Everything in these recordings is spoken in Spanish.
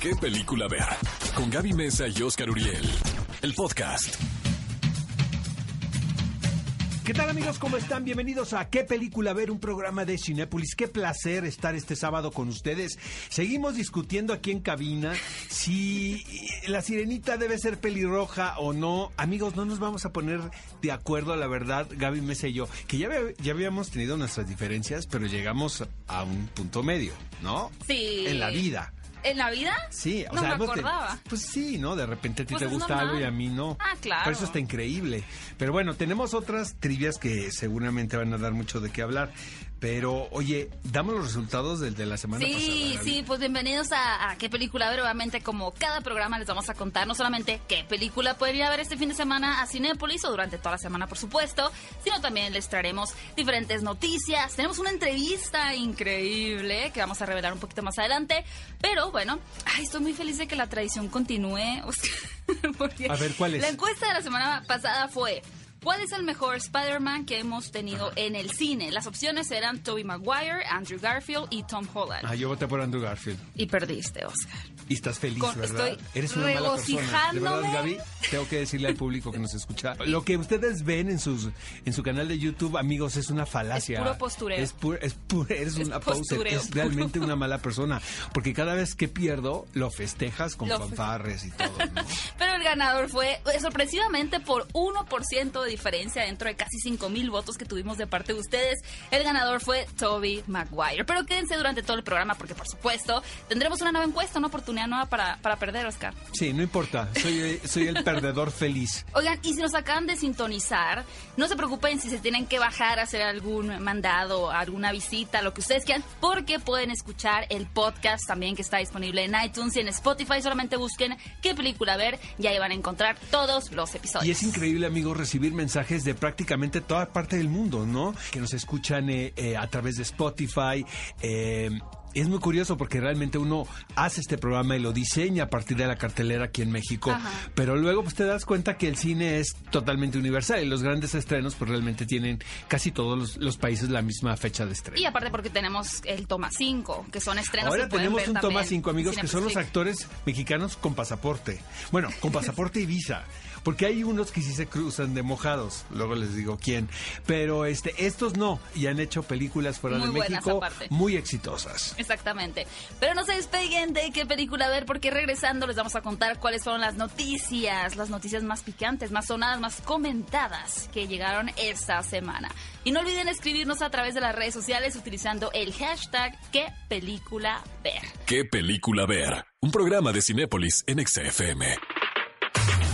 ¿Qué película ver? Con Gaby Mesa y Oscar Uriel. El podcast. ¿Qué tal amigos? ¿Cómo están? Bienvenidos a ¿Qué película ver? Un programa de Cinépolis. Qué placer estar este sábado con ustedes. Seguimos discutiendo aquí en cabina si la sirenita debe ser pelirroja o no. Amigos, no nos vamos a poner de acuerdo, la verdad, Gaby Mesa y yo, que ya, ya habíamos tenido nuestras diferencias, pero llegamos a un punto medio, ¿no? Sí. En la vida. ¿En la vida? Sí, o no sea, me hemos te- acordaba. pues sí, ¿no? De repente a ti Pues te gusta normal. algo y a mí no. Ah, claro. Pero eso está increíble. Pero bueno, tenemos otras trivias que seguramente van a dar mucho de qué hablar. Pero, oye, damos los resultados del de la semana pasada. Sí, sí, pues bienvenidos a, a qué película ver. Obviamente, como cada programa les vamos a contar no solamente qué película pueden ir a ver este fin de semana a Cinépolis o durante toda la semana, por supuesto, sino también les traeremos diferentes noticias. Tenemos una entrevista increíble que vamos a revelar un poquito más adelante. Pero bueno, ay, estoy muy feliz de que la tradición continúe. A ver, ¿cuál es? La encuesta de la semana pasada fue. ¿Cuál es el mejor Spider-Man que hemos tenido en el cine? Las opciones eran Tobey Maguire, Andrew Garfield y Tom Holland. Ah, yo voté por Andrew Garfield. Y perdiste, Oscar. Y estás feliz, Con- ¿verdad? estoy Eres una mala persona. De verdad. Gaby, tengo que decirle al público que nos escucha. Lo que ustedes ven en sus en su canal de YouTube, amigos, es una falacia. Es puro postureo. Es pu- es pu- eres Es una postureo Es realmente puro. una mala persona. Porque cada vez que pierdo, lo festejas con fanfarres y todo, ¿no? Pero el ganador fue eh, sorpresivamente por 1% de diferencia dentro de casi 5 mil votos que tuvimos de parte de ustedes. El ganador fue Toby Maguire. Pero quédense durante todo el programa porque, por supuesto, tendremos una nueva encuesta, una oportunidad nueva para, para perder, Oscar. Sí, no importa. Soy, soy el perdedor feliz. Oigan, y si nos acaban de sintonizar, no se preocupen si se tienen que bajar a hacer algún mandado, alguna visita, lo que ustedes quieran, porque pueden escuchar el podcast también que está disponible en iTunes y en Spotify. Solamente busquen qué película ver y ahí van a encontrar todos los episodios. Y es increíble, amigos, recibir mensajes de prácticamente toda parte del mundo, ¿no? Que nos escuchan eh, eh, a través de Spotify. eh, es muy curioso porque realmente uno hace este programa y lo diseña a partir de la cartelera aquí en México, Ajá. pero luego pues te das cuenta que el cine es totalmente universal y los grandes estrenos pues realmente tienen casi todos los, los países la misma fecha de estreno. Y aparte porque tenemos el Toma 5, que son estrenos Ahora que tenemos ver un toma 5 amigos que son los actores mexicanos con pasaporte. Bueno, con pasaporte y visa. Porque hay unos que sí se cruzan de mojados, luego les digo quién. Pero este, estos no, y han hecho películas fuera Muy de México muy exitosas. Exactamente. Pero no se despeguen de qué película ver, porque regresando les vamos a contar cuáles fueron las noticias, las noticias más picantes, más sonadas, más comentadas que llegaron esta semana. Y no olviden escribirnos a través de las redes sociales utilizando el hashtag qué película ver. ¿Qué película ver? Un programa de Cinépolis en XFM.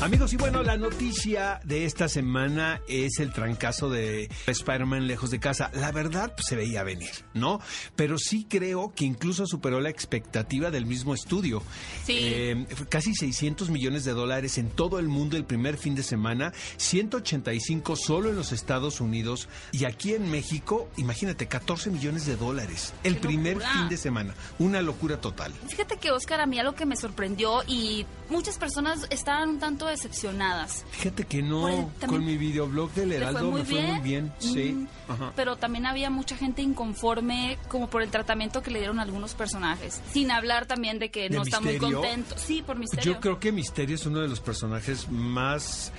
Amigos, y bueno, la noticia de esta semana es el trancazo de Spider-Man lejos de casa. La verdad, pues, se veía venir, ¿no? Pero sí creo que incluso superó la expectativa del mismo estudio. Sí. Eh, casi 600 millones de dólares en todo el mundo el primer fin de semana, 185 solo en los Estados Unidos y aquí en México, imagínate, 14 millones de dólares el ¡Qué primer fin de semana. Una locura total. Fíjate que Oscar, a mí algo que me sorprendió y muchas personas estaban un tanto decepcionadas. Fíjate que no, el- también- con mi videoblog del ¿Le Heraldo me fue muy bien, sí. Mm, Ajá. Pero también había mucha gente inconforme como por el tratamiento que le dieron a algunos personajes. Sin hablar también de que ¿De no está muy Misterio? contento. Sí, por misterio. Yo creo que Misterio es uno de los personajes más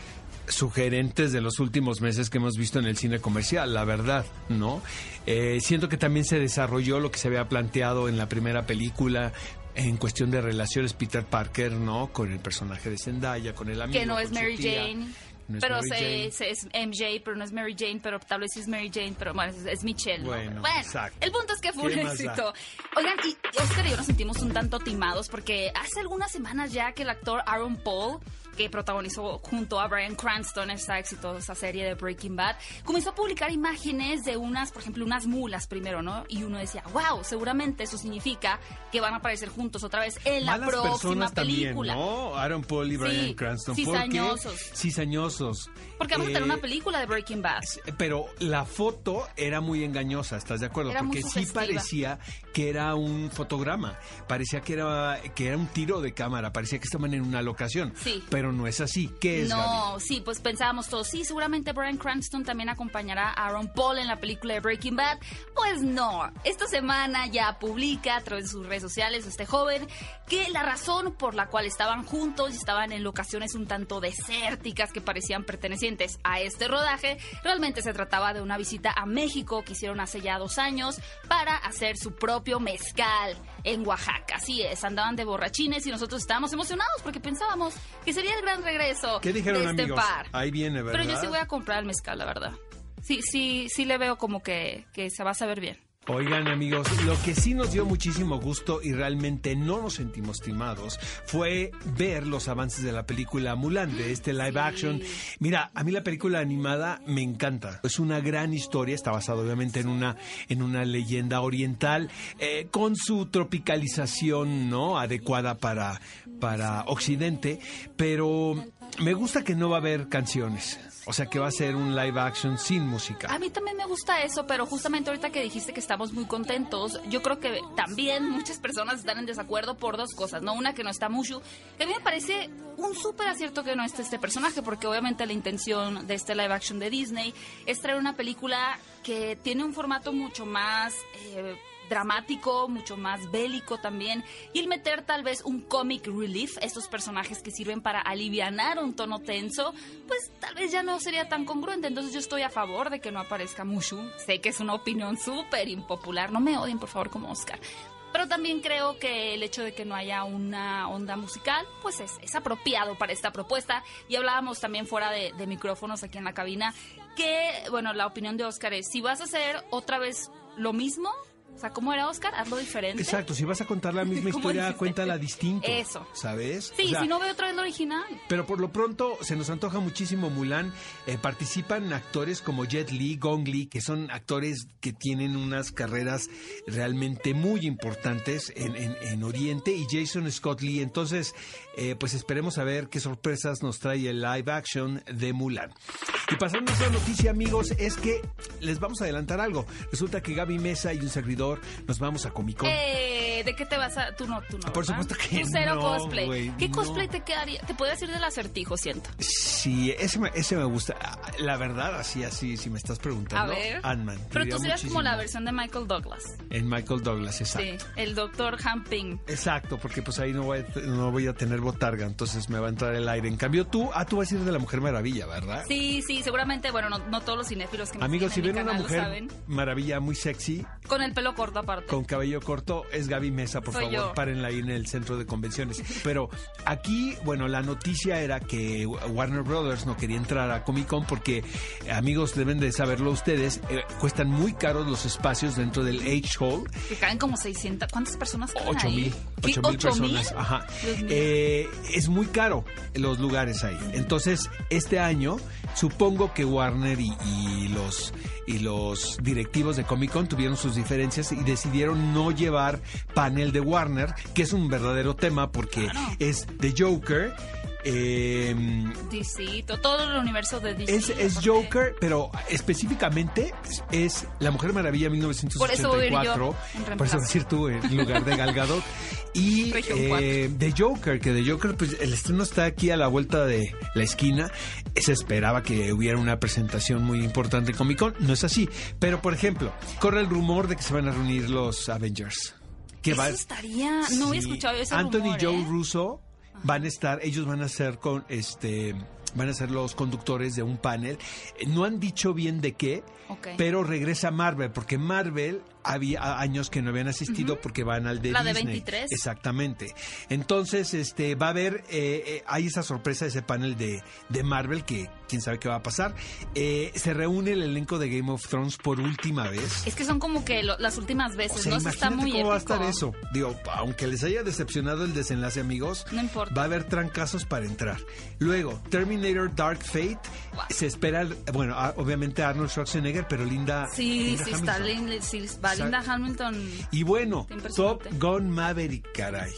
sugerentes de los últimos meses que hemos visto en el cine comercial, la verdad, ¿no? Eh, siento que también se desarrolló lo que se había planteado en la primera película en cuestión de relaciones Peter Parker, ¿no? Con el personaje de Zendaya, con el amigo. que no es Mary tía. Jane. No es pero Mary se, Jane. se- es MJ, pero no es Mary Jane, pero tal vez sí es Mary Jane, pero bueno, es, es Michelle. ¿no? Bueno, exacto. el punto es que fue un éxito. Oigan, y Oscar y yo nos sentimos un tanto timados porque hace algunas semanas ya que el actor Aaron Paul que protagonizó junto a Brian Cranston esta exitosa serie de Breaking Bad, comenzó a publicar imágenes de unas, por ejemplo, unas mulas primero, ¿no? Y uno decía, wow, seguramente eso significa que van a aparecer juntos otra vez en la Malas próxima personas película. también, ¿no? Aaron Paul y Brian Sí, Cranston. cizañosos. ¿Por qué? Cizañosos. Porque vamos a tener Eh, una película de Breaking Bad. Pero la foto era muy engañosa, ¿estás de acuerdo? Era Porque sí parecía que era un fotograma, parecía que era, que era un tiro de cámara, parecía que estaban en una locación. Sí. Pero Pero no es así. ¿Qué es, No, sí, pues pensábamos todos, sí, seguramente Brian Cranston también acompañará a Aaron Paul en la película de Breaking Bad. Pues no, esta semana ya publica a través de sus redes sociales este joven que la razón por la cual estaban juntos y estaban en locaciones un tanto desérticas que parecían pertenecientes a este rodaje, realmente se trataba de una visita a México que hicieron hace ya dos años para hacer su propio mezcal en Oaxaca. Así es, andaban de borrachines y nosotros estábamos emocionados porque pensábamos que sería el gran regreso ¿Qué dijeron, de este amigos? par. Ahí viene, ¿verdad? Pero yo sí voy a comprar el mezcal, la verdad. Sí, sí, sí le veo como que, que se va a saber bien. Oigan amigos, lo que sí nos dio muchísimo gusto y realmente no nos sentimos timados fue ver los avances de la película Mulan, de este live action. Mira, a mí la película animada me encanta. Es una gran historia, está basada obviamente en una, en una leyenda oriental, eh, con su tropicalización no adecuada para, para Occidente, pero me gusta que no va a haber canciones. O sea que va a ser un live action sin música. A mí también me gusta eso, pero justamente ahorita que dijiste que estamos muy contentos, yo creo que también muchas personas están en desacuerdo por dos cosas, ¿no? Una que no está Mushu, que a mí me parece un súper acierto que no esté este personaje, porque obviamente la intención de este live action de Disney es traer una película que tiene un formato mucho más... eh, dramático, mucho más bélico también, y el meter tal vez un comic relief, estos personajes que sirven para alivianar un tono tenso, pues tal vez ya no sería tan congruente. Entonces yo estoy a favor de que no aparezca Mushu. Sé que es una opinión súper impopular, no me odien por favor como Oscar. Pero también creo que el hecho de que no haya una onda musical, pues es, es apropiado para esta propuesta. Y hablábamos también fuera de, de micrófonos aquí en la cabina, que, bueno, la opinión de Oscar es, si vas a hacer otra vez lo mismo, o sea, ¿cómo era Oscar? Hazlo diferente. Exacto, si vas a contar la misma ¿Cómo historia, cuéntala distinto. Eso. ¿Sabes? Sí, O sea, si no veo otra vez lo original. Pero por lo pronto se nos antoja muchísimo Mulan. Eh, participan actores como Jet Li, Gong Li, que son actores que tienen unas carreras realmente muy importantes en, en- en Oriente, y Jason Scott Lee. Entonces, eh, pues esperemos a ver qué sorpresas nos trae el live action de Mulan. Y pasando a otra noticia, amigos, es que les vamos a adelantar algo. Resulta que Gaby Mesa y un servidor nos vamos a Comic Con. Eh, ¿De qué te vas a...? Tú no, tú no, Por ¿verdad? supuesto que Tú cero no, cosplay. ¿Qué no. cosplay te quedaría? Te podrías ir del acertijo, siento. Sí, ese me, ese me gusta. Ah, La verdad, así, así, si me estás preguntando. A ver. Ant-Man. Pero tú serías como la versión de Michael Douglas. En Michael Douglas, exacto. Sí, el doctor Hamping. Exacto, porque pues ahí no voy, a, no voy a tener botarga, entonces me va a entrar el aire. En cambio tú, ah, tú vas a ir de la Mujer Maravilla, ¿verdad? Sí, sí, seguramente, bueno, no, no todos los cinéfilos que me Amigos, si ven una mujer saben. maravilla muy sexy, Con el pelo corto aparte. con cabello corto, es Gaby Mesa, por Soy favor, yo. párenla ahí en el centro de convenciones. Pero aquí, bueno, la noticia era que Warner Brothers no quería entrar a Comic Con porque, amigos, deben de saberlo ustedes, eh, cuestan muy caros los espacios dentro del H Hall. Que caen como 600. ¿Cuántas personas caben 8 ahí? mil, ¿Qué? 8 mil ¿Ocho mil? personas. Ajá. Eh, es muy caro los lugares ahí. Entonces, este año, supongo que Warner y, y los y los directivos de Comic Con tuvieron sus diferencias y decidieron no llevar panel de Warner, que es un verdadero tema porque es The Joker. Eh, DC, to- todo el universo de DC. es. Joker, pero específicamente es, es La Mujer Maravilla Por eso voy a 1984. decir tú en lugar de Gal Gadot. Y eh, The Joker, que The Joker, pues el estreno está aquí a la vuelta de la esquina. Se esperaba que hubiera una presentación muy importante en Comic Con. No es así. Pero, por ejemplo, corre el rumor de que se van a reunir los Avengers. Que Eso va- estaría. No había Sí. escuchado ese Anthony rumor, Joe ¿eh? Russo van a estar, ellos van a ser con este van a ser los conductores de un panel. Eh, No han dicho bien de qué, pero regresa Marvel, porque Marvel había años que no habían asistido porque van al de La de Disney. 23. Exactamente. Entonces, este va a haber, eh, eh, hay esa sorpresa, ese panel de, de Marvel que quién sabe qué va a pasar. Eh, se reúne el elenco de Game of Thrones por última vez. Es que son como que lo- las últimas O veces, sea, ¿no? Está imagínate muy cómo va a estar eso. Digo, aunque les haya decepcionado el desenlace, amigos, No importa. va a haber trancazos para entrar. Luego, Terminator Dark Fate, se espera, bueno, obviamente Arnold Schwarzenegger, pero Linda. Sí, Linda sí, está Hamilton. Lin- sí, va Linda Hamilton. Y bueno, Top. Gun Maverick, caray.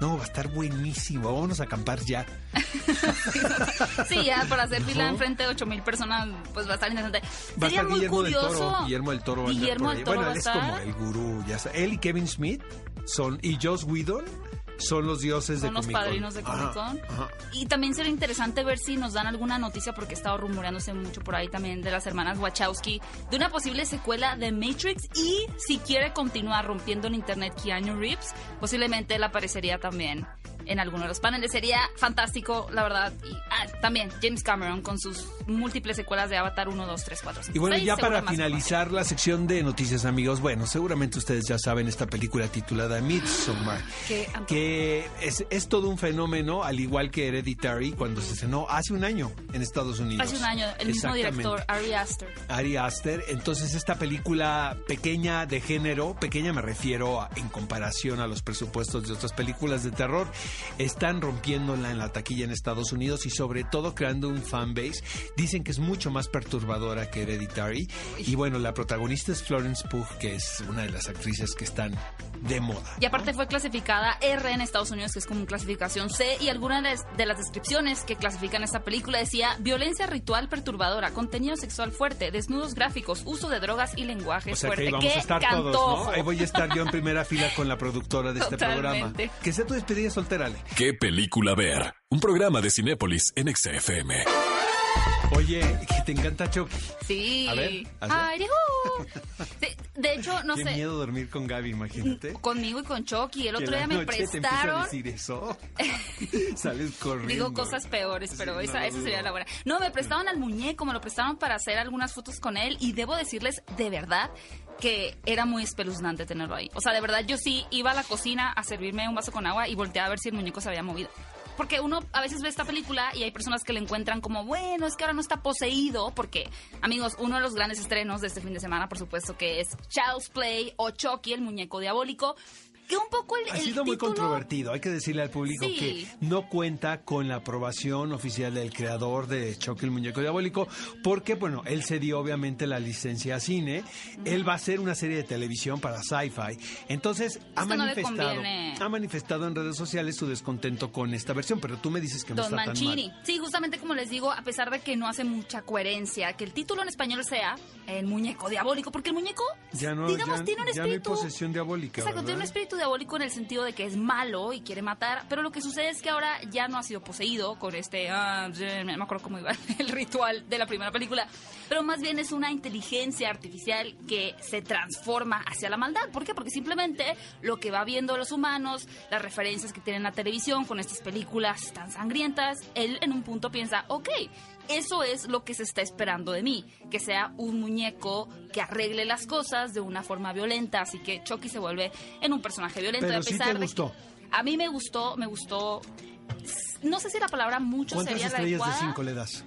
No, va a estar buenísimo. Vámonos a acampar ya. Sí, ya para hacer fila enfrente de 8 mil personas, pues va a estar interesante. Va Sería estar muy Guillermo del curioso. Toro. Guillermo del Toro Guillermo del. Toro Bueno, va él a es como el gurú, ya está. Él y Kevin Smith son, y Joss Whedon son los dioses de Son los Comic Con. padrinos de Comic Con. ajá. Y también sería interesante ver si nos dan alguna noticia, porque he estado rumoreándose mucho por ahí también de las hermanas Wachowski, de una posible secuela de Matrix y si quiere continuar rompiendo en internet Keanu Reeves, posiblemente él aparecería también en alguno de los paneles. Sería fantástico, la verdad. Y ah, también James Cameron con sus múltiples secuelas de Avatar 1, 2, 3, 4, 5. Y bueno, 6, ya para más finalizar la sección de noticias, amigos, bueno, seguramente ustedes ya saben esta película titulada Midsommar, Que- que es, es todo un fenómeno, al igual que Hereditary, cuando se estrenó hace un año en Estados Unidos. Hace un año, el mismo director, Ari Aster. Ari Aster. Entonces, esta película pequeña de género, pequeña me refiero a- en comparación a los presupuestos de otras películas de terror, están rompiéndola en la taquilla en Estados Unidos y sobre todo creando un fanbase. Dicen que es mucho más perturbadora que Hereditary. Y bueno, la protagonista es Florence Pugh, que es una de las actrices que están de moda. Y aparte fue clasificada R en Estados Unidos, que es como clasificación C, y algunas de, de las descripciones que clasifican esta película decía violencia ritual perturbadora, contenido sexual fuerte, desnudos gráficos, uso de drogas y lenguaje O sea que fuerte. ahí vamos ¡Qué a estar cantojo! todos, ¿no? Ahí voy a estar yo en primera fila con la productora de este programa. Que sea tu despedida soltera, ¿Qué película ver? Un programa de Cinépolis en XFM. Oye, que te encanta Chucky. Sí. A ver. Ay. Sí, de hecho, no Qué sé. miedo dormir con Gaby, imagínate. Conmigo y con Chucky. El otro día me noche te prestaron. a decir eso. Sales corriendo. Digo cosas peores, pero Sí, esa, no, esa sería la buena. No, me prestaron al muñeco, me lo prestaron para hacer algunas fotos con él y debo decirles de verdad que era muy espeluznante tenerlo ahí. O sea, de verdad yo sí iba a la cocina a servirme un vaso con agua y volteaba a ver si el muñeco se había movido. Porque uno a veces ve esta película y hay personas que le encuentran como, bueno, es que ahora no está poseído, porque, amigos, uno de los grandes estrenos de este fin de semana, por supuesto, que es Child's Play o Chucky, el muñeco diabólico, que un poco el, Ha el sido muy controvertido. Hay que decirle al público Sí. que no cuenta con la aprobación oficial del creador de Chucky el Muñeco Diabólico, porque, bueno, él se dio obviamente la licencia a cine. Él va a hacer una serie de televisión para Sci-Fi. Entonces, ha no manifestado, ha manifestado en redes sociales su descontento con esta versión, pero tú me dices que no Don está tan Mancini. mal. Sí, justamente como les digo, a pesar de que no hace mucha coherencia, que el título en español sea El muñeco diabólico, porque el muñeco, Ya no, digamos, ya- tiene un ya no hay espíritu. posesión diabólica, Exacto, tiene un espíritu diabólico en el sentido de que es malo y quiere matar, pero lo que sucede es que ahora ya no ha sido poseído con este. ah, no me acuerdo cómo iba el ritual de la primera película, pero más bien es una inteligencia artificial que se transforma hacia la maldad. ¿Por qué? Porque simplemente lo que va viendo los humanos, las referencias que tienen la televisión con estas películas tan sangrientas, él en un punto piensa, ok. Eso es lo que se está esperando de mí, que sea un muñeco que arregle las cosas de una forma violenta, así que Chucky se vuelve en un personaje violento. Pero a sí te pesar de gustó. que- a mí me gustó, me gustó. No sé si la palabra mucho ¿Cuántas sería la estrellas de adecuada. cinco le das?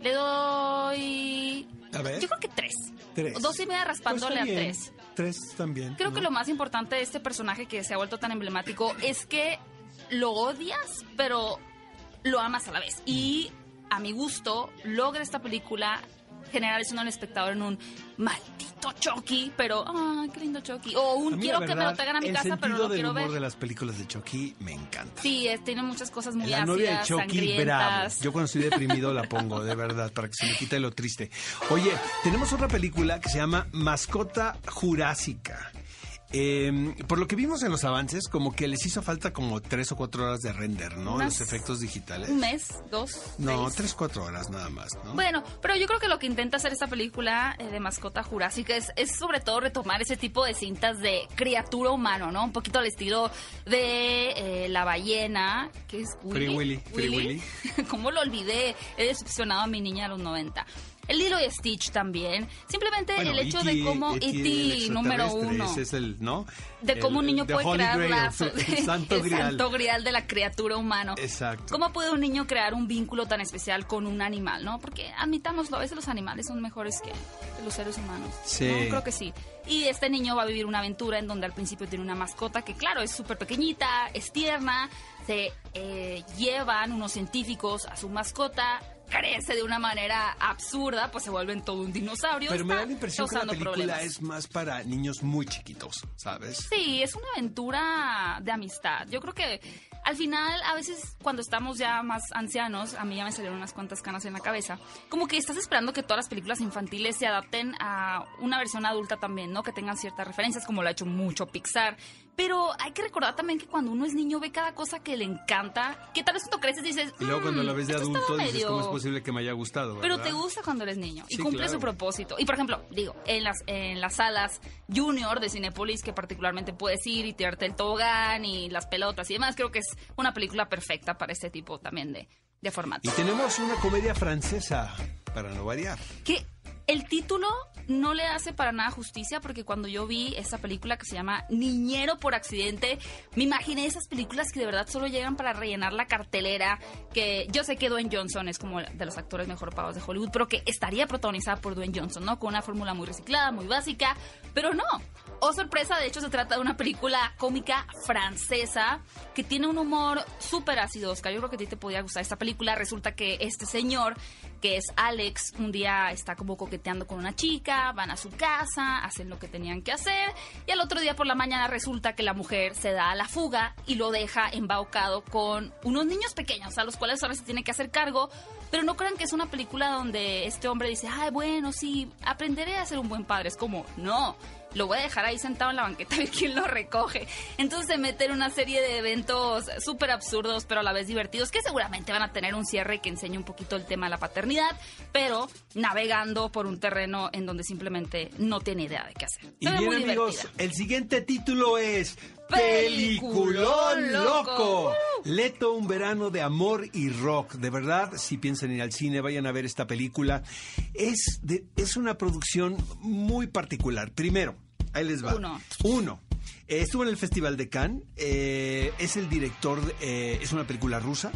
Le doy. A ver. Yo creo que tres. Tres. Dos y media Pues raspándole a tres. Tres también. Creo que lo más importante de este personaje que se ha vuelto tan emblemático es que lo odias, pero lo amas a la vez. Y a mi gusto, logra esta película generar eso en el espectador en un maldito Chucky, pero ¡ay, qué lindo Chucky! O un quiero que me lo traigan a mi el casa, pero no lo del quiero humor ver. de las películas de Chucky me encanta. Sí, es- tiene muchas cosas muy La ácidas, novia de Chucky, bravo. Yo cuando estoy deprimido la pongo, de verdad, para que se me quite lo triste. Oye, tenemos otra película que se llama Mascota Jurásica. Eh, por lo que vimos en los avances, como que les hizo falta como tres o cuatro horas de render, ¿no? Unas- Los efectos digitales. Un mes, dos, No, seis. tres, cuatro horas nada más, ¿no? Bueno, pero yo creo que lo que intenta hacer esta película eh, de mascota jurásica es, es sobre todo retomar ese tipo de cintas de criatura humano, ¿no? Un poquito al estilo de eh, la ballena, que es Willy. Free Willy, Free Willy. ¿Cómo lo olvidé? He decepcionado a mi niña a los 90. El Lilo y Stitch también. Simplemente Bueno, el hecho E.T., de cómo E.T., el número uno. Ese es el, ¿no? De cómo un niño puede Holy crear Grail, lazos. El santo el grial. santo grial de la criatura humana. Exacto. ¿Cómo puede un niño crear un vínculo tan especial con un animal, no? Porque admitámoslo, a veces los animales son mejores que los seres humanos. Sí. ¿no? Creo que sí. Y este niño va a vivir una aventura en donde al principio tiene una mascota que, claro, es súper pequeñita, es tierna, se eh, llevan unos científicos a su mascota, crece de una manera absurda, pues se vuelven todo un dinosaurio. Pero me da la impresión que la película problemas. es más para niños muy chiquitos, ¿sabes? Sí, es una aventura de amistad. Yo creo que al final, a veces cuando estamos ya más ancianos, a mí ya me salieron unas cuantas canas en la cabeza, como que estás esperando que todas las películas infantiles se adapten a una versión adulta también, ¿no? Que tengan ciertas referencias, como lo ha hecho mucho Pixar. Pero hay que recordar también que cuando uno es niño ve cada cosa que le encanta, que tal vez cuando creces dices... Y luego cuando "Mm, la ves de adulto dices, medio- ¿cómo es posible que me haya gustado? pero verdad? te gusta cuando eres niño y Sí, cumple claro. su propósito. Y por ejemplo, digo, en las, en las salas junior de Cinepolis, que particularmente puedes ir y tirarte el tobogán y las pelotas y demás, creo que es una película perfecta para este tipo también de, de formato. Y tenemos una comedia francesa, para no variar. Que el título no le hace para nada justicia porque cuando yo vi esa película que se llama Niñero por accidente, me imaginé esas películas que de verdad solo llegan para rellenar la cartelera, que yo sé que Dwayne Johnson es como de los actores mejor pagados de Hollywood, pero que estaría protagonizada por Dwayne Johnson, ¿no? Con una fórmula muy reciclada, muy básica, pero no. Oh, sorpresa, de hecho se trata de una película cómica francesa que tiene un humor súper ácido, Oscar. Yo creo que a ti te podría gustar esta película. Resulta que este señor, que es Alex, un día está como coqueteando con una chica, van a su casa, hacen lo que tenían que hacer y al otro día por la mañana resulta que la mujer se da a la fuga y lo deja embaucado con unos niños pequeños a los cuales ahora se tiene que hacer cargo. Pero no crean que es una película donde este hombre dice, ay, bueno, sí, aprenderé a ser un buen padre. Es como, no, lo voy a dejar ahí sentado en la banqueta a ver quién lo recoge. Entonces se mete en una serie de eventos súper absurdos, pero a la vez divertidos, que seguramente van a tener un cierre que enseñe un poquito el tema de la paternidad, pero navegando por un terreno en donde simplemente no tiene idea de qué hacer. Y bien muy amigos, divertida. el siguiente título es Peliculón. Loco. Leto, un verano de amor y rock. De verdad, si piensan ir al cine, vayan a ver esta película. Es, de- es una producción muy particular. Primero, ahí les va. Uno. Uno. Eh, estuvo en el Festival de Cannes. eh, es el director, eh, es una película rusa.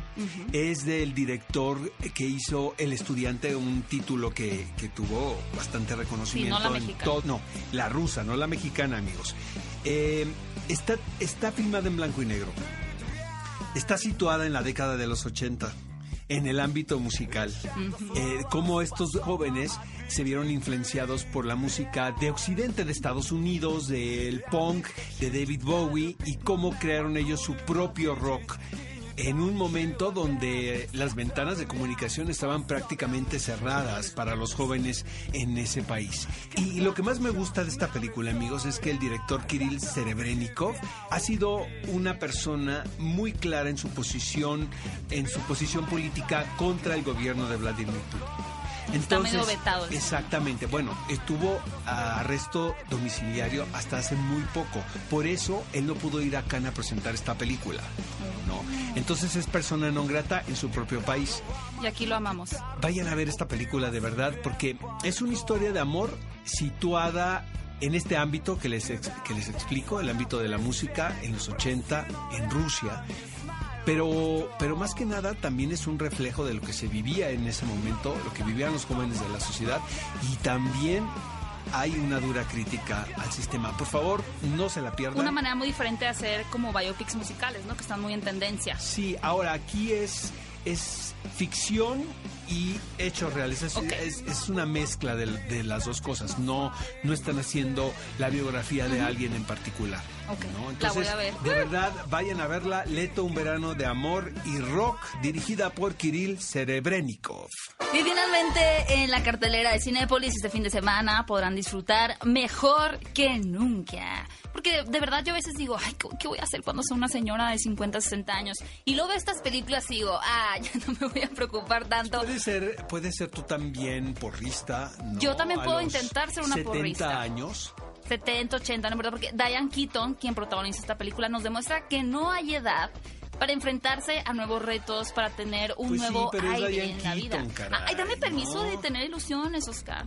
Es del director que hizo El Estudiante, un título que, que tuvo bastante reconocimiento. la en todo- no, la rusa, no la mexicana, amigos. Está, está filmada en blanco y negro. Está situada en la década de los 80, en el ámbito musical. Eh, cómo estos jóvenes se vieron influenciados por la música de Occidente, de Estados Unidos, del punk, de David Bowie, y cómo crearon ellos su propio rock. En un momento donde las ventanas de comunicación estaban prácticamente cerradas para los jóvenes en ese país. Y lo que más me gusta de esta película, amigos, es que el director Kirill Serebrennikov ha sido una persona muy clara en su posición, en su posición política contra el gobierno de Vladimir Putin. Está medio vetado el Exactamente. Bueno, estuvo a arresto domiciliario hasta hace muy poco. Por eso él no pudo ir a Cannes a presentar esta película. No. Entonces es persona non grata en su propio país. Y aquí lo amamos. Vayan a ver esta película de verdad porque es una historia de amor situada en este ámbito que les, que les explico, el ámbito de la música en los 80 en Rusia. Pero, pero más que nada también es un reflejo de lo que se vivía en ese momento, lo que vivían los jóvenes de la sociedad y también hay una dura crítica al sistema. Por favor, no se la pierdan. Una manera muy diferente de hacer como biopics musicales, ¿no? Que están muy en tendencia. Sí, ahora aquí es, es ficción y hechos reales. Es, Ok. es- es una mezcla de, de las dos cosas. No, no están haciendo la biografía de alguien en particular. Ok, ¿no? la voy a ver. De verdad, vayan a verla. Leto, un verano de amor y rock, dirigida por Kirill Serebrennikov. Y finalmente, en la cartelera de Cinépolis este fin de semana podrán disfrutar mejor que nunca. Porque de verdad yo a veces digo, ay, ¿qué- ¿qué voy a hacer cuando soy una señora de 50, 60 años? Y luego veo estas películas y digo, ah, ya no me voy a preocupar tanto. Puede ser, puede ser tú también porrista. ¿no? Yo también puedo intentar ser una 70 porrista. años. 70, 80, no importa, porque Diane Keaton, quien protagoniza esta película, nos demuestra que no hay edad para enfrentarse a nuevos retos, para tener un Pues nuevo aire en la vida. Caray, Ay, dame permiso ¿no? de tener ilusiones, Oscar.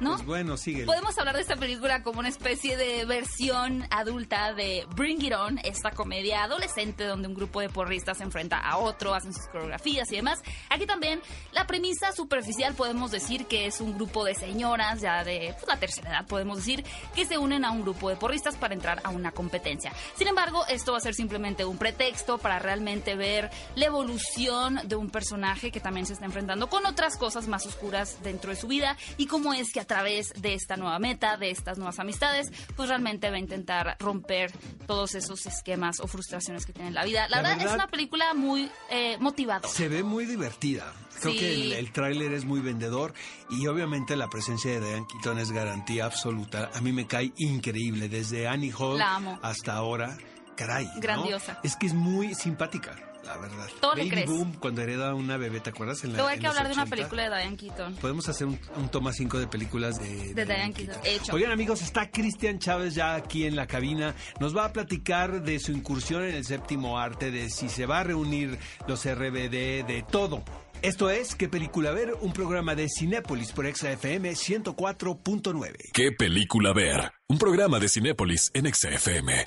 ¿No? Pues bueno, sigue. Podemos hablar de esta película como una especie de versión adulta de Bring It On, esta comedia adolescente donde un grupo de porristas se enfrenta a otro, hacen sus coreografías y demás. Aquí también la premisa superficial podemos decir que es un grupo de señoras ya de pues, la tercera edad, podemos decir, que se unen a un grupo de porristas para entrar a una competencia. Sin embargo, esto va a ser simplemente un pretexto para realmente ver la evolución de un personaje que también se está enfrentando con otras cosas más oscuras dentro de su vida y cómo es que través de esta nueva meta, de estas nuevas amistades, pues realmente va a intentar romper todos esos esquemas o frustraciones que tiene en la vida. La, La verdad, verdad- es una película muy eh, motivadora. Se ve muy divertida. Creo Sí. que el, el tráiler es muy vendedor y obviamente la presencia de Diane Keaton es garantía absoluta. A mí me cae increíble desde Annie Hall hasta ahora. Caray. ¿no? Grandiosa. Es que es muy simpática, la verdad. Todo Baby crees. Boom cuando hereda una bebé, ¿te acuerdas? En la, hay en que hablar de una 80. película de Diane Keaton. Podemos hacer un, un toma 5 de películas de, De Diane Keaton. Hecho. Oigan amigos, está Cristian Chávez ya aquí en la cabina. Nos va a platicar de su incursión en el séptimo arte, de si se va a reunir los RBD, de todo. Esto es ¿Qué película ver? Un programa de Cinépolis por ExaFM 104.9. ¿Qué película ver? Un programa de Cinépolis en XFM.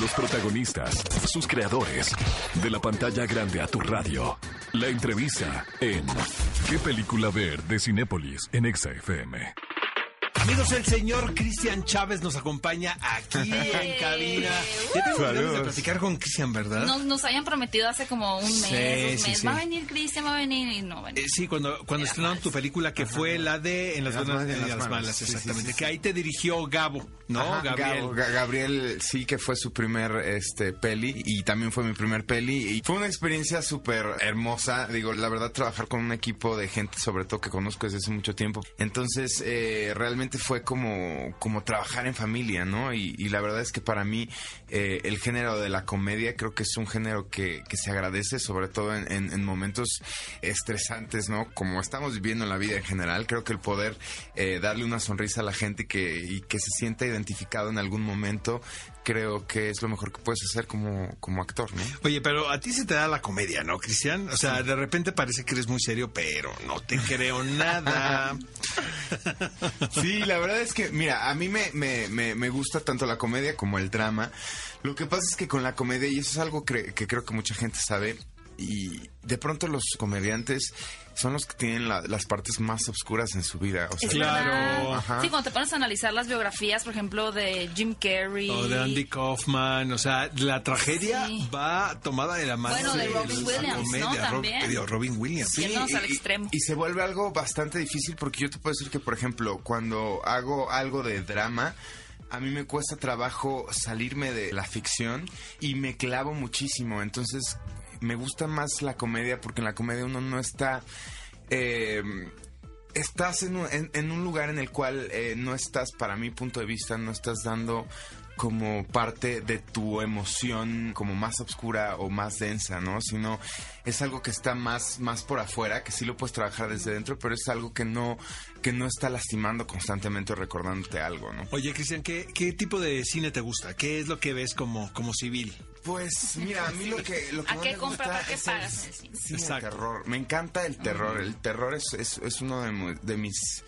Los protagonistas, sus creadores, de la pantalla grande a tu radio. La entrevista en ¿Qué película ver? de Cinépolis en XFM. Amigos, el señor Cristian Chávez nos acompaña aquí en cabina. Ya tengo ganas de platicar con Cristian, ¿verdad? Nos, nos habían prometido hace como un mes, Sí, dos sí, meses. sí. Va a venir Cristian, va a venir y no va a venir. Eh, sí, cuando, cuando estrenaron tu película, que fue la de En las las buenas y las las malas, malas. Exactamente. sí, Que sí. ahí te dirigió Gabo, ¿no? Ajá, Gabriel. Gabo- Ga- Gabriel sí que fue su primer este peli y también fue mi primer peli y fue una experiencia súper hermosa. Digo, la verdad trabajar con un equipo de gente sobre todo que conozco desde hace mucho tiempo. Entonces eh, realmente fue como como trabajar en familia, ¿no? Y, y la verdad es que para mí eh, el género de la comedia creo que es un género que, que se agradece sobre todo en, en- en momentos estresantes, ¿no? Como estamos viviendo en la vida en general, creo que el poder eh, darle una sonrisa a la gente que, y que se sienta identificado en algún momento, creo que es lo mejor que puedes hacer como, como actor, ¿no? Oye, pero a ti se te da la comedia, ¿no, Cristian? O sea, de repente parece que eres muy serio, pero no te creo nada. Sí, la verdad es que, mira, a mí me, me, me, me gusta tanto la comedia como el drama. Lo que pasa es que con la comedia, y eso es algo cre- que creo que mucha gente sabe, y de pronto los comediantes son los que tienen la- las partes más oscuras en su vida. O sea, Claro, ajá. Sí, cuando te pones a analizar las biografías, por ejemplo, de Jim Carrey. O de Andy Kaufman, o sea, la tragedia Sí. va tomada de la mano Bueno, de la Robin Williams, ¿no? Rob- También. digo, Robin Williams. Sí, al y-. Y, se vuelve algo bastante difícil porque yo te puedo decir que, por ejemplo, cuando hago algo de drama, a mí me cuesta trabajo salirme de la ficción y me clavo muchísimo. Entonces, me gusta más la comedia porque en la comedia uno no está... eh, estás en un, en- un lugar en el cual eh, no estás, para mi punto de vista, no estás dando como parte de tu emoción como más oscura o más densa, ¿no? Sino es algo que está más, más por afuera, que sí lo puedes trabajar desde dentro, pero es algo que no, que no está lastimando constantemente o recordándote algo, ¿no? Oye, Cristian, ¿qué, ¿qué tipo de cine te gusta? ¿Qué es lo que ves como, como civil? Pues mira, a mí lo que, lo que ¿A más qué me compra, gusta para qué es pagas el terror. Me encanta el terror. El terror es, es, es uno de mis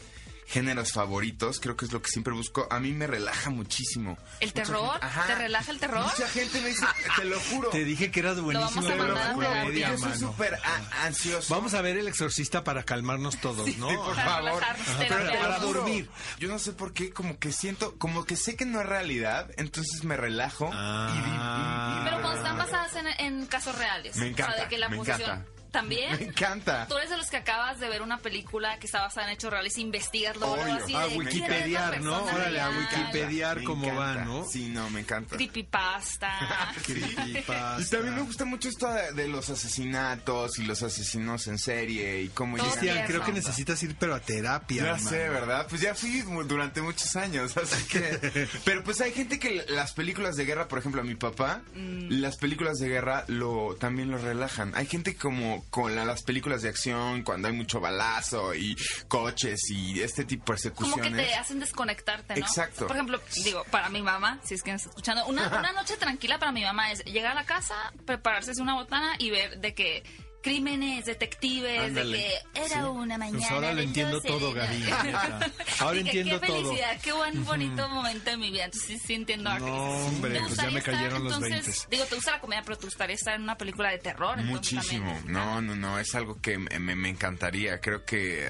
géneros favoritos. Creo que es lo que siempre busco. A mí me relaja muchísimo. ¿El Mucha terror? gente- Ajá. ¿Te relaja el terror? Mucha gente me dice, te lo juro. Te dije que eras buenísimo vamos a mandar yo soy súper ansioso. Vamos a ver El Exorcista para calmarnos todos, ¿no? Sí, por Para favor. pero Para lo dormir. Yo no sé por qué, como que siento, como que sé que no es realidad, entonces me relajo. Ah. y- y- y- Pero cuando están basadas en, en casos reales. Me encanta, O sea, de que la me encanta. ¿También? Me encanta. Tú eres de los que acabas de ver una película que está basada en hechos reales, investigas luego así A de la Wikipediar, ¿no? Órale, a. Wikipediar cómo va. ¿no? Sí, no, me encanta. Creepypasta. Creepypasta. Y también me gusta mucho esto de, de los asesinatos y los asesinos en serie y cómo. Cristian, creo que necesitas ir pero a terapia. Ya hermano. sé, ¿verdad? Pues ya fui durante muchos años, así que... Pero pues hay gente que las películas de guerra, por ejemplo, a mi papá, Mm. las películas de guerra lo también lo relajan. Hay gente como con la- las películas de acción, cuando hay mucho balazo y coches y este tipo de Como que persecuciones. te hacen desconectarte, ¿no? Exacto. Por ejemplo, digo, para mi mamá, si es que me está escuchando, una, una noche tranquila para mi mamá es llegar a la casa, prepararse una botana y ver de que crímenes, detectives, Ándale. de que era una mañana. Pues ahora lo entiendo 12 todo, Gaby. Ahora entiendo qué todo. felicidad, qué buen bonito momento de mi vida. Entonces sí, sí entiendo a No, hombre, ¿Te pues ya me estar, cayeron los entonces, 20? Digo, te gusta la comedia, pero te gustaría estar en una película de terror. Muchísimo. también. No, no, no, es algo que me, me- me encantaría. Creo que...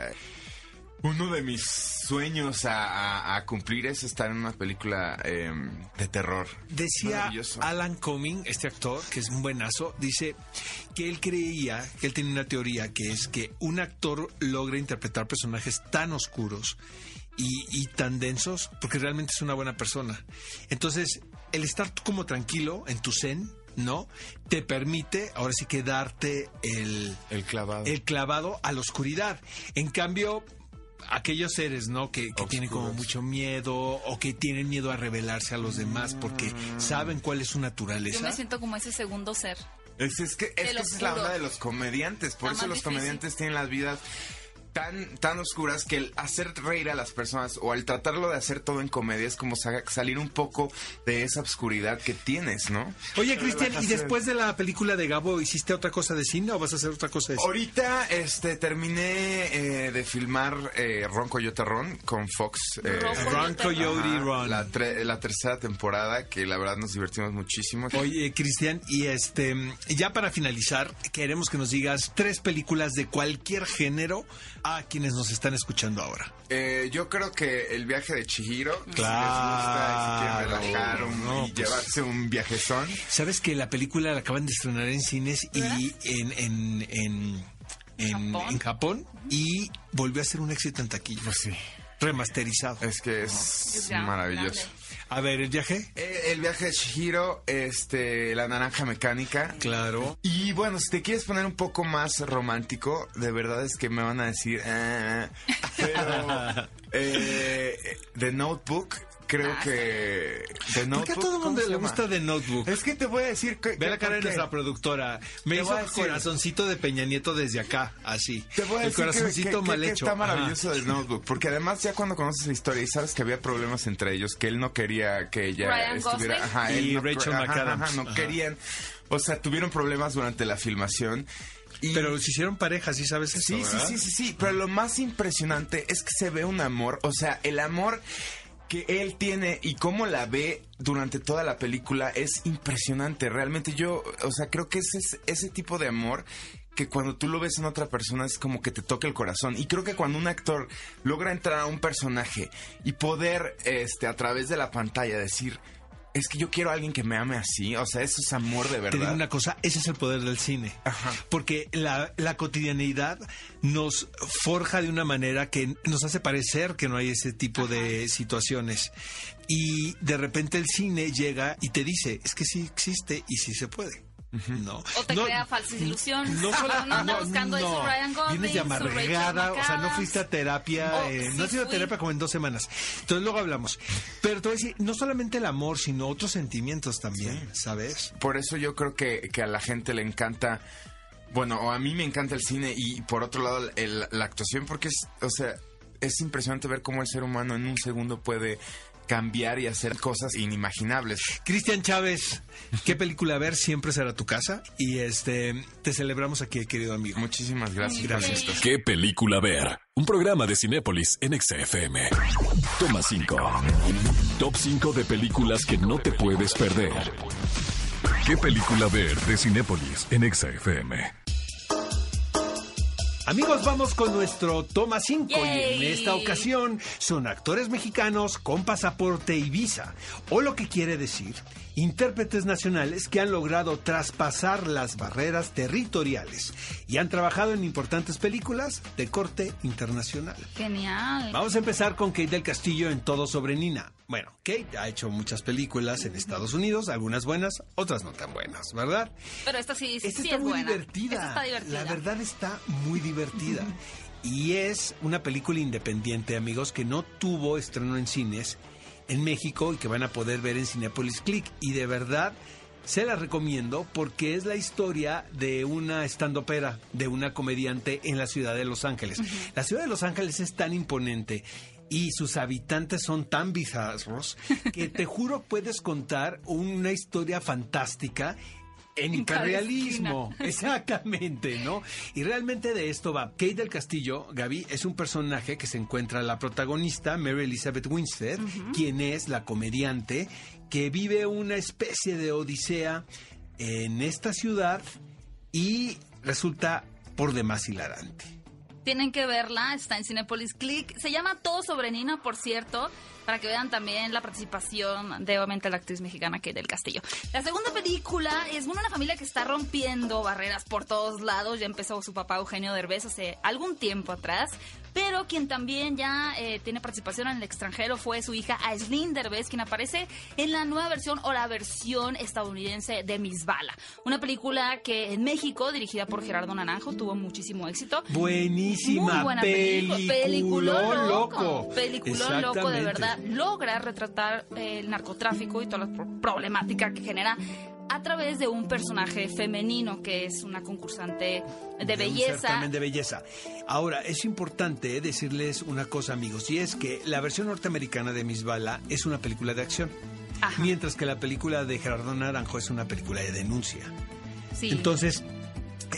Uno de mis sueños a, a- a cumplir es estar en una película em, de terror. Decía. Alan Cumming, este actor, que es un buenazo, dice que él creía, que él tenía una teoría, que es que un actor logra interpretar personajes tan oscuros y, y tan densos porque realmente es una buena persona. Entonces, el estar como tranquilo en tu zen, ¿no? Te permite, ahora sí que darte el, El clavado. el clavado a la oscuridad. En cambio, aquellos seres, ¿no? Que, que tienen como mucho miedo o que tienen miedo a revelarse a los demás porque saben cuál es su Yo naturaleza. me siento como ese segundo ser. Es, es que, es que esa es la onda de los comediantes. Por La eso los difícil. comediantes tienen las vidas tan, tan oscuras que el hacer reír a las personas o al tratarlo de hacer todo en comedia es como sa- salir un poco de esa oscuridad que tienes, ¿no? Oye, Cristian, ¿y después de la película de Gabo hiciste otra cosa de cine o vas a hacer otra cosa de cine? Ahorita este terminé eh, de filmar eh, Ron Coyote Ron con Fox. eh, Ron Ron Coyote ajá, Ron. La, tre- la tercera temporada que la verdad nos divertimos muchísimo. Oye, Cristian, y este, ya para finalizar, queremos que nos digas tres películas de cualquier género a quienes nos están escuchando ahora. Eh, yo creo que el viaje de Chihiro, Claro. si les gusta, si quieren relajar un- No, y pues- llevarse un viajezón. Sabes que la película la acaban de estrenar en cines y en, en, en, en, ¿Japón? en Japón y volvió a ser un éxito en taquilla. Pues sí. Remasterizado. Es que es maravilloso. A ver, el viaje. Eh, el viaje de Chihiro, este, la naranja mecánica. Claro. Y bueno, si te quieres poner un poco más romántico, de verdad es que me van a decir, "Ah", pero eh, The Notebook, creo Ah, que The ¿Por Notebook, qué a todo el ¿cómo mundo le llama? gusta The Notebook? Es que te voy a decir que Ve la cara de nuestra productora. Me Te hizo el decir- corazoncito de Peña Nieto desde acá, así. Te voy a el decir que- corazoncito que, mal que- que hecho. está maravilloso del Notebook, porque además ya cuando conoces la historia y sabes que había problemas entre ellos, que él no quería que ella Ryan estuviera, Gosling. ajá, él Y no- Rachel ajá, McAdams. ajá, no Ajá. querían, o sea, tuvieron problemas durante la filmación. Y Pero se hicieron pareja, ¿sí sabes eso? Sí, sí, sí, sí, sí, pero lo más impresionante es que se ve un amor, o sea, el amor que él tiene y cómo la ve durante toda la película es impresionante. Realmente yo, o sea, creo que ese es ese tipo de amor que cuando tú lo ves en otra persona es como que te toca el corazón. Y creo que cuando un actor logra entrar a un personaje y poder, este, a través de la pantalla decir, es que yo quiero a alguien que me ame así, o sea, eso es amor de Te digo verdad. una cosa, ese es el poder del cine. Ajá. Porque la, la cotidianeidad nos forja de una manera que nos hace parecer que no hay ese tipo de situaciones. Y de repente el cine llega y te dice, es que sí existe y sí se puede. ¿No? O te No- crea falsas ilusiones. No, solo, no anda buscando ahí su Ryan Gosling, Vienes de amargada, o sea, no fuiste a terapia, Oh, eh, sí no has ido a terapia como en dos semanas. Entonces luego hablamos. Pero te voy a decir, no solamente el amor, sino otros sentimientos también, ¿sabes? Por eso yo creo que, que a la gente le encanta, bueno, o a mí me encanta el cine y por otro lado el- la actuación porque es, o sea, es impresionante ver cómo el ser humano en un segundo puede cambiar y hacer cosas inimaginables. Cristian Chávez, ¿qué película ver? Siempre será tu casa. Y este te celebramos aquí, querido amigo. Muchísimas gracias. Gracias. ¿Qué película ver? Un programa de Cinépolis en XFM. Toma 5. Top 5 de películas que no te puedes perder. ¿Qué película ver de Cinépolis en XFM? Amigos, vamos con nuestro Toma 5 y en esta ocasión son actores mexicanos con pasaporte y visa, o lo que quiere decir, intérpretes nacionales que han logrado traspasar las barreras territoriales y han trabajado en importantes películas de corte internacional. Genial. Vamos a empezar con Kate del Castillo en Todo sobre Nina. Bueno, Kate ha hecho muchas películas en Estados Unidos, algunas buenas, otras no tan buenas, ¿verdad? Pero esta sí, Esta sí está es muy buena. divertida. Esta está divertida. La verdad está muy divertida. Y es una película independiente, amigos, que no tuvo estreno en cines en México y que van a poder ver en Cinepolis Click. Y de verdad se la recomiendo porque es la historia de una estandopera, de una comediante en la ciudad de Los Ángeles. La ciudad de Los Ángeles es tan imponente y sus habitantes son tan bizarros que te juro puedes contar una historia fantástica en hiperrealismo, exactamente, ¿no? Y realmente de esto va. Kate del Castillo, Gaby, es un personaje que se encuentra la protagonista, Mary Elizabeth Winstead, quien es la comediante que vive una especie de odisea en esta ciudad y resulta por demás hilarante. Tienen que verla, está en Cinepolis Click. Se llama Todo sobre Nina, por cierto, para que vean también la participación de obviamente la actriz mexicana Kate del Castillo. La segunda película es una familia que está rompiendo barreras por todos lados. Ya empezó su papá Eugenio Derbez hace algún tiempo atrás. Pero quien también ya eh, tiene participación en el extranjero fue su hija Aislinn Derbez, quien aparece en la nueva versión o la versión estadounidense de Miss Bala. Una película que en México, dirigida por Gerardo Naranjo, tuvo muchísimo éxito. Buenísima Muy buena película. película. Peliculón loco. loco. Loco, de verdad. Logra retratar el narcotráfico y toda la pro- problemática que genera a través de un personaje femenino que es una concursante de, De un belleza. certamen de belleza. Ahora, es importante decirles una cosa, amigos, y es que la versión norteamericana de Miss Bala es una película de acción, Ajá. mientras que la película de Gerardo Naranjo es una película de denuncia. Sí. Entonces,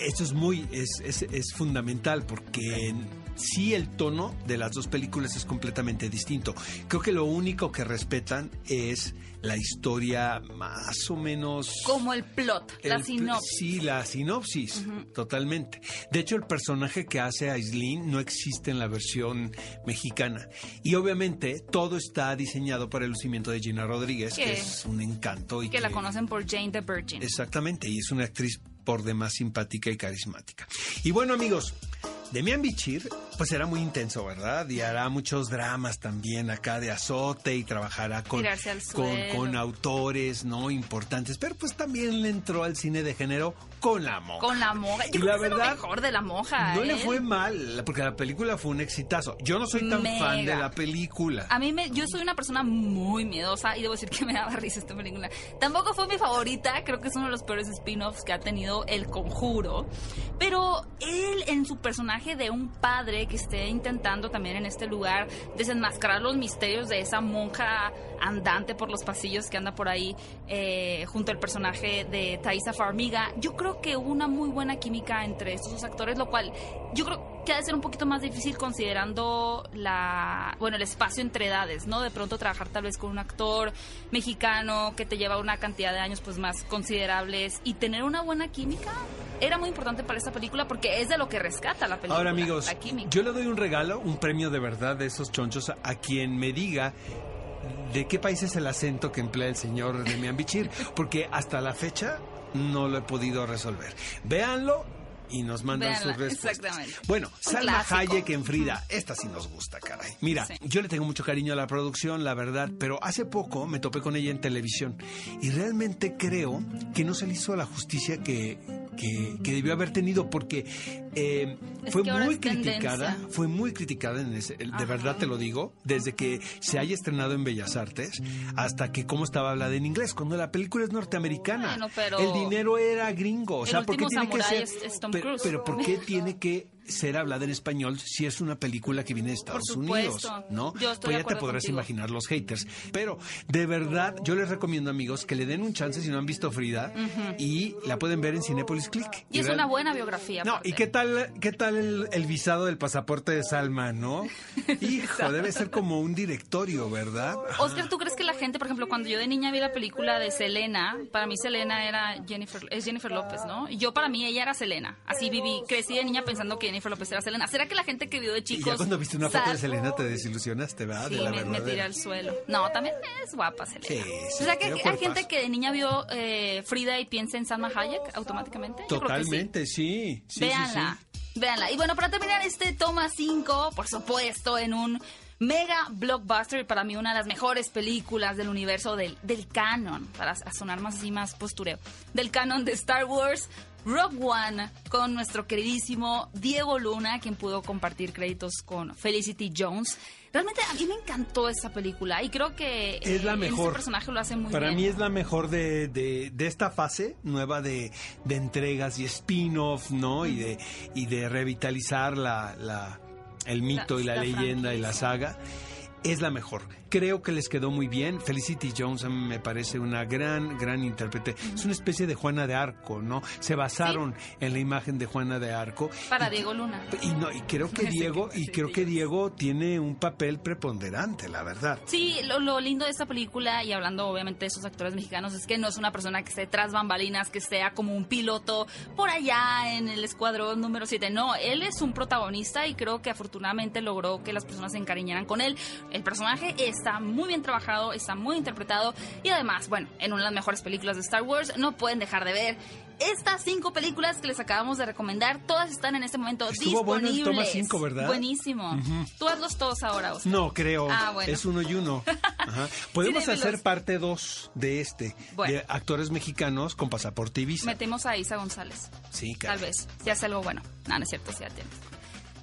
esto es muy, es, es, es fundamental porque sí el tono de las dos películas es completamente distinto. Creo que lo único que respetan es la historia más o menos... como el plot, la sinopsis. Sí, la sinopsis, totalmente. De hecho, el personaje que hace Aislinn no existe en la versión mexicana. Y obviamente todo está diseñado para el lucimiento de Gina Rodríguez, que Que- es un encanto. Y que la conocen por Jane the Virgin. Exactamente, y es una actriz por demás simpática y carismática. Y bueno, amigos, Demian Bichir, pues era muy intenso, ¿verdad? Y hará muchos dramas también acá de azote y trabajará con, con, autores no importantes, pero pues también le entró al cine de género con la monja. Con la monja. Y la es lo verdad, mejor de la monja. No le ¿eh? fue mal, porque la película fue un exitazo. Yo no soy tan Mega. fan de la película. A mí me, yo soy una persona muy miedosa y debo decir que me daba risa esta película. Tampoco fue mi favorita, creo que es uno de los peores spin-offs que ha tenido El Conjuro. Pero él en su personaje de un padre que esté intentando también en este lugar desenmascarar los misterios de esa monja andante por los pasillos que anda por ahí eh, junto al personaje de Thaisa Farmiga, yo creo que hubo una muy buena química entre estos dos actores, lo cual yo creo que ha de ser un poquito más difícil considerando la bueno el espacio entre edades, ¿no? De pronto trabajar tal vez con un actor mexicano que te lleva una cantidad de años pues más considerables y tener una buena química era muy importante para esta película porque es de lo que rescata la película. Ahora, amigos, la química. yo le doy un regalo, un premio de verdad de esos chonchos a, a quien me diga de qué país es el acento que emplea el señor Demian Bichir, porque hasta la fecha no lo he podido resolver. Véanlo y nos mandan Véanla, sus respuestas. exactamente. Bueno, Un Salma clásico. Hayek en Frida, esta sí nos gusta, caray. Mira, Sí. yo le tengo mucho cariño a la producción, la verdad, pero hace poco me topé con ella en televisión y realmente creo que no se le hizo la justicia que, que, que debió haber tenido porque eh, fue muy criticada, tendencia. fue muy criticada en ese, de Ajá. verdad te lo digo, desde que se haya estrenado en Bellas Artes hasta que cómo estaba hablada en inglés, cuando la película es norteamericana. Bueno, pero- El dinero era gringo, o sea, ¿por qué tiene que ser es- es Tom pero, pero ¿por qué tiene que ser hablada en español si es una película que viene de Estados Unidos. ¿no? Yo estoy pues ya te podrás contigo. imaginar los haters, pero de verdad yo les recomiendo amigos que le den un chance si no han visto Frida y la pueden ver en Cinepolis Click. y es real- una buena biografía. no, aparte. ¿y qué tal, qué tal el, el visado del pasaporte de Salma, no? Hijo, debe ser como un directorio, ¿verdad? Oscar, ¿tú crees que la gente, por ejemplo, cuando yo de niña vi la película de Selena, para mí Selena era Jennifer, es Jennifer López, ¿no? Y yo para mí ella era Selena. Así viví, crecí de niña pensando que Jennifer López era Selena. ¿Será que la gente que vio de Y chicos... ya cuando viste una foto de Selena te desilusionaste, ¿verdad? Sí, de la me, me tiré al suelo. No, también es guapa Selena. Sí, sí, o sea, que hay cuerpazo. gente que de niña vio eh, Frida y piensa en Salma Hayek automáticamente. Totalmente, sí. sí, sí, Véanla, véanla. Y bueno, para terminar este toma 5, por supuesto, en un mega blockbuster y para mí una de las mejores películas del universo del, del canon, para sonar más así, más postureo, del canon de Star Wars. Rogue One con nuestro queridísimo Diego Luna, quien pudo compartir créditos con Felicity Jones. Realmente a mí me encantó esa película y creo que Es la eh, mejor. ese personaje lo hace muy Para bien. mí es la mejor de, de, de esta fase nueva de, de entregas y spin-off, ¿no? Y de, y de revitalizar la, la, el mito La- y la, la leyenda y la saga. Es la mejor. Creo que les quedó muy bien. Felicity Jones me parece una gran, gran intérprete. Es una especie de Juana de Arco, ¿no? Se basaron en la imagen de Juana de Arco. Para Y- Diego Luna. Y no, y creo que Diego, y creo que Diego. Diego tiene un papel preponderante, la verdad. Sí, lo, lo lindo de esta película, y hablando obviamente de esos actores mexicanos, es que no es una persona que esté tras bambalinas, que sea como un piloto por allá en el escuadrón número 7. No, él es un protagonista y creo que afortunadamente logró que las personas se encariñaran con él. El personaje está muy bien trabajado, está muy interpretado y además, bueno, en una de las mejores películas de Star Wars, no pueden dejar de ver. Estas cinco películas que les acabamos de recomendar, todas están en este momento Estuvo bueno disponibles. el toma cinco, ¿verdad? Buenísimo. Tú hazlos todos ahora, Oscar. No, creo. Ah, bueno. Es uno y uno. Ajá. Podemos Cinéfilos. hacer parte dos de este, Bueno. de actores mexicanos con pasaporte y visa. Metemos a Isa González. Sí, Tal caray. vez, si hace algo bueno. No, no es cierto, si ya tiene.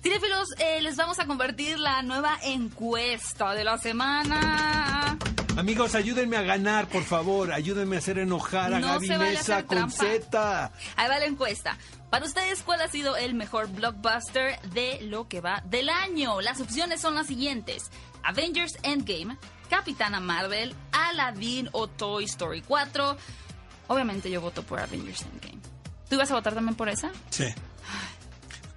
Cinefilos, eh, les vamos a compartir la nueva encuesta de la semana. Amigos, ayúdenme a ganar, por favor. Ayúdenme a hacer enojar a No Gaby vale Mesa con. Z. Ahí va la encuesta. Para ustedes, ¿cuál ha sido el mejor blockbuster de lo que va del año? Las opciones son las siguientes. Avengers Endgame, Capitana Marvel, Aladdin o Toy Story 4. Obviamente yo voto por Avengers Endgame. ¿Tú ibas a votar también por esa? Sí.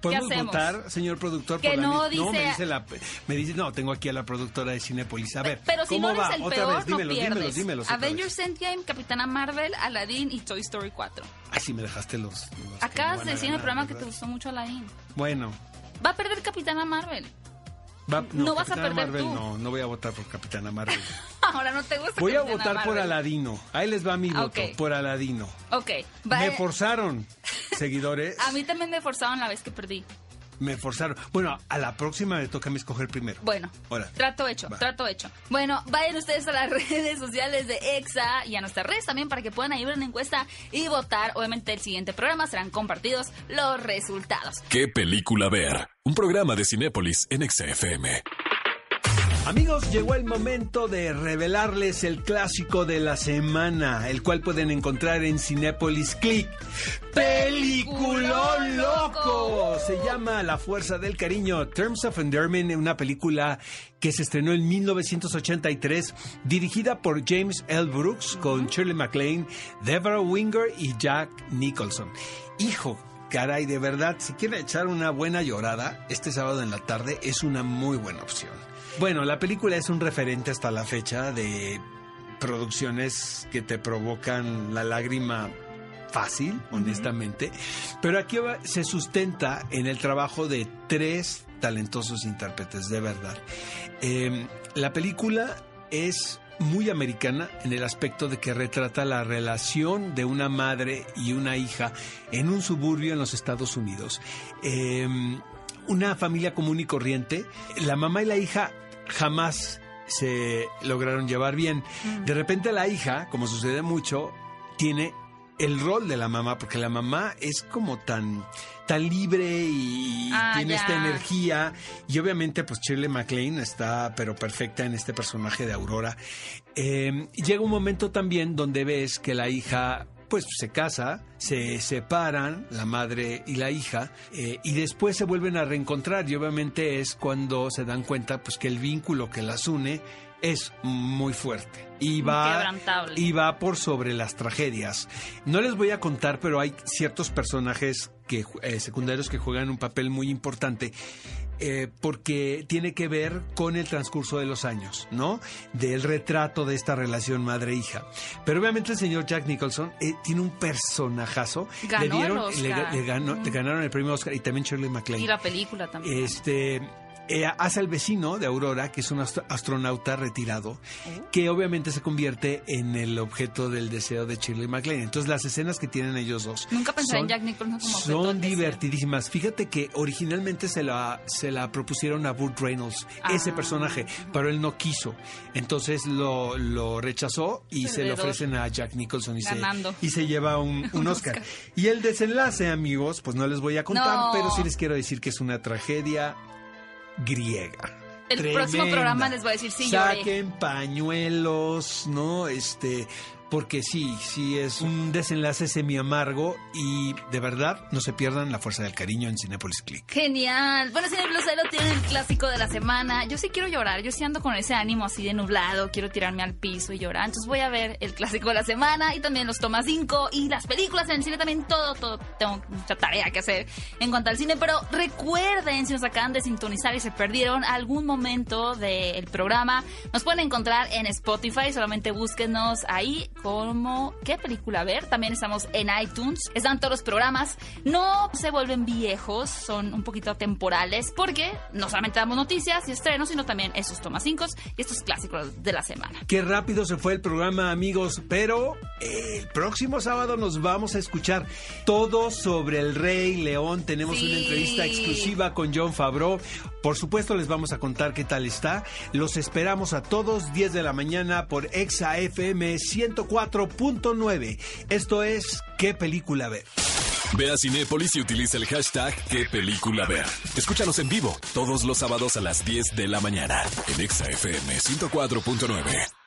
¿Podemos hacemos? votar, señor productor? Que por la no mi- No, me dice- dice la... Me dice, no, tengo aquí a la productora de Cinepolis. A ver, Pero si ¿cómo no va? eres el Otra peor, vez, dímelos, no dímelos. otra Avengers. Endgame, Capitana Marvel, Aladdin y Toy Story 4. Ay, sí me dejaste los... los Acabas de decir en el programa que te ¿verdad? gustó mucho Aladdin. Bueno. Va a perder Capitana Marvel. Va- No vas a Capitana perder Marvel, tú. No, no voy a votar por Capitana Marvel. Ahora no te gusta Voy a votar por. Aladino. Ahí les va mi Ah, voto, por Aladino. Ok. va- Me forzaron, seguidores. a mí también me forzaron la vez que perdí. Me forzaron. Bueno, a la próxima me toca a mí escoger primero. Bueno, Ahora. trato hecho, Va. trato hecho. Bueno, vayan ustedes a las redes sociales de EXA y a nuestras redes también para que puedan ahí ver una encuesta y votar. Obviamente el siguiente programa serán compartidos los resultados. ¿Qué película ver? Un programa de Cinépolis en XFM. Amigos, llegó el momento de revelarles el clásico de la semana, el cual pueden encontrar en Cinépolis Click. ¡Peliculón loco! Se llama La Fuerza del Cariño, Terms of Endearment, una película que se estrenó en 1983, dirigida por James L. Brooks, con Shirley MacLaine, Deborah Winger y Jack Nicholson. Hijo, caray, de verdad, si quieren echar una buena llorada, este sábado en la tarde es una muy buena opción. Bueno, la película es un referente hasta la fecha de producciones que te provocan la lágrima fácil, honestamente, pero aquí se sustenta en el trabajo de tres talentosos intérpretes, de verdad. Eh, la película es muy americana en el aspecto de que retrata la relación de una madre y una hija en un suburbio en los Estados Unidos. Eh, una familia común y corriente. La mamá y la hija jamás se lograron llevar bien. De repente la hija, como sucede mucho, tiene el rol de la mamá, porque la mamá es como tan, tan libre y Ah, tiene ya. esta energía. Y obviamente, pues Shirley MacLaine está, pero perfecta en este personaje de Aurora. Eh, llega un momento también donde ves que la hija pues se casa, se separan, la madre y la hija, eh, y después se vuelven a reencontrar y obviamente es cuando se dan cuenta pues que el vínculo que las une es muy fuerte y va y va por sobre las tragedias. No les voy a contar, pero hay ciertos personajes que eh, secundarios que juegan un papel muy importante eh, porque tiene que ver con el transcurso de los años, ¿no? Del retrato de esta relación madre-hija. Pero obviamente el señor Jack Nicholson eh, tiene un personajazo. Ganó le dieron, el le, Oscar. le ganó- le ganaron el premio Oscar y también Shirley MacLaine. Y la película también. Este eh, hace al vecino de Aurora, que es un astro- astronauta retirado, Oh. que obviamente se convierte en el objeto del deseo de Shirley MacLaine. Entonces las escenas que tienen ellos dos Nunca pensé en son- Jack Nicholson como objeto son del deseo. divertidísimas. Fíjate que originalmente se la, se la propusieron a Burt Reynolds, ese Ah. personaje, pero él no quiso. Entonces lo, lo rechazó y se lo ofrecen a Jack Nicholson y, se, y se lleva un, un Oscar. Y el desenlace, amigos, pues no les voy a contar, No. pero sí les quiero decir que es una tragedia griega. El próximo programa les voy a decir, sí, lloré. Saquen pañuelos, ¿no? Este, porque sí, sí es un desenlace semi amargo y de verdad no se pierdan la fuerza del cariño en Cinepolis Click. Genial. Bueno, Cinepolis lo tiene el clásico de la semana. Yo sí quiero llorar, yo sí ando con ese ánimo así de nublado, quiero tirarme al piso y llorar. Entonces voy a ver el clásico de la semana y también los tomas 5 y las películas en el cine también todo, todo. Tengo mucha tarea que hacer en cuanto al cine, pero recuerden si nos acaban de sintonizar y se perdieron algún momento del programa, nos pueden encontrar en Spotify, solamente búsquenos ahí como qué película ver. También estamos en iTunes, están todos los programas, no se vuelven viejos, son un poquito temporales porque no solamente damos noticias y estrenos, sino también estos tomas 5 y estos clásicos de la semana. Qué rápido se fue el programa, amigos, pero el próximo sábado nos vamos a escuchar todo sobre el Rey León. Tenemos una entrevista exclusiva con John Favreau. Por supuesto, les vamos a contar qué tal está. Los esperamos a todos 10 de la mañana por Exa FM 104.9. Esto es ¿Qué película ver? Ve a Cinépolis y utiliza el hashtag ¿Qué película ver? Escúchanos en vivo todos los sábados a las 10 de la mañana en Exa FM 104.9.